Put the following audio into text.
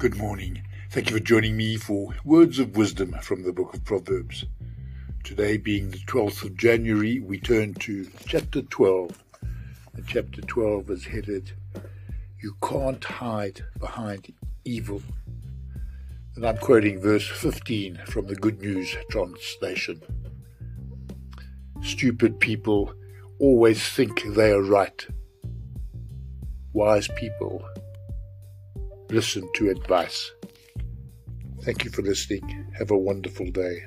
Good morning. Thank you for joining me for Words of Wisdom from the Book of Proverbs. Today, being the 12th of January, we turn to chapter 12. And chapter 12 is headed, You Can't Hide Behind Evil. And I'm quoting verse 15 from the Good News translation. Stupid people always think they are right. Wise people listen to advice. Thank you for listening. Have a wonderful day.